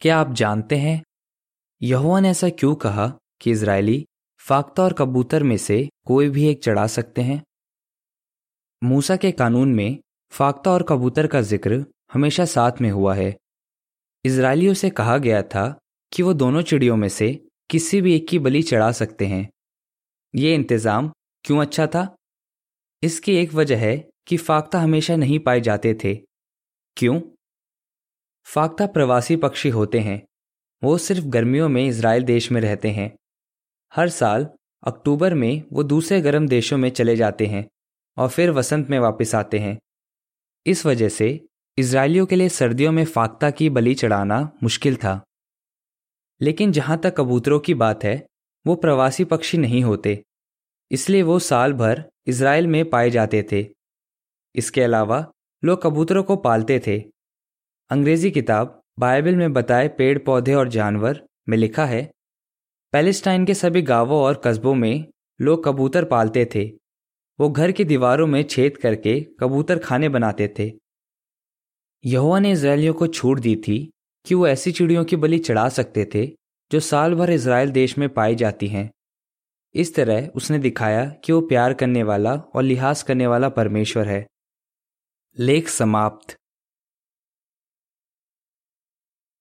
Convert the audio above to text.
क्या आप जानते हैं? यहुआ ने ऐसा क्यों कहा कि इसराइली फाख्ता और कबूतर में से कोई भी एक चढ़ा सकते हैं? मूसा के कानून में फाख्ता और कबूतर का ज़िक्र हमेशा साथ में हुआ है। इसराइलियों से कहा गया था कि वो दोनों चिड़ियों में से किसी भी एक की बलि चढ़ा सकते हैं। ये इंतज़ाम क्यों अच्छा था? इसकी एक वजह है कि फाख्ता हमेशा नहीं पाए जाते थे। क्यों? फाख्ता प्रवासी पक्षी होते हैं। वो सिर्फ़ गर्मियों में इसराइल देश में रहते हैं। हर साल, अक्टूबर में, वो दूसरे गर्म देशों में चले जाते हैं और फिर वसंत में वापस आते हैं। इस वजह से इसराइलियों के लिए सर्दियों में फाख्ता की बलि चढ़ाना मुश्किल था। लेकिन जहाँ तक कबूतरों की बात है, वो प्रवासी पक्षी नहीं होते। इसलिए वो साल भर इसराइल में पाए जाते थे। इसके अलावा, लोग कबूतरों को पालते थे। अंग्रेज़ी किताब बाइबल में बताए पेड़, पौधे और जानवर में लिखा है, पैलेस्टाइन के सभी गाँवों और कस्बों में लोग कबूतर पालते थे। वो घर की दीवारों में छेद करके कबूतर खाने बनाते थे। यहुआ ने इसराइलियों को छूट दी थी कि वो ऐसी चिड़ियों की बलि चढ़ा सकते थे, जो साल भर इसराइल देश में पाई जाती हैं। इस तरह उसने दिखाया कि वो प्यार करने वाला और लिहाज करने वाला परमेश्वर है। लेख समाप्त।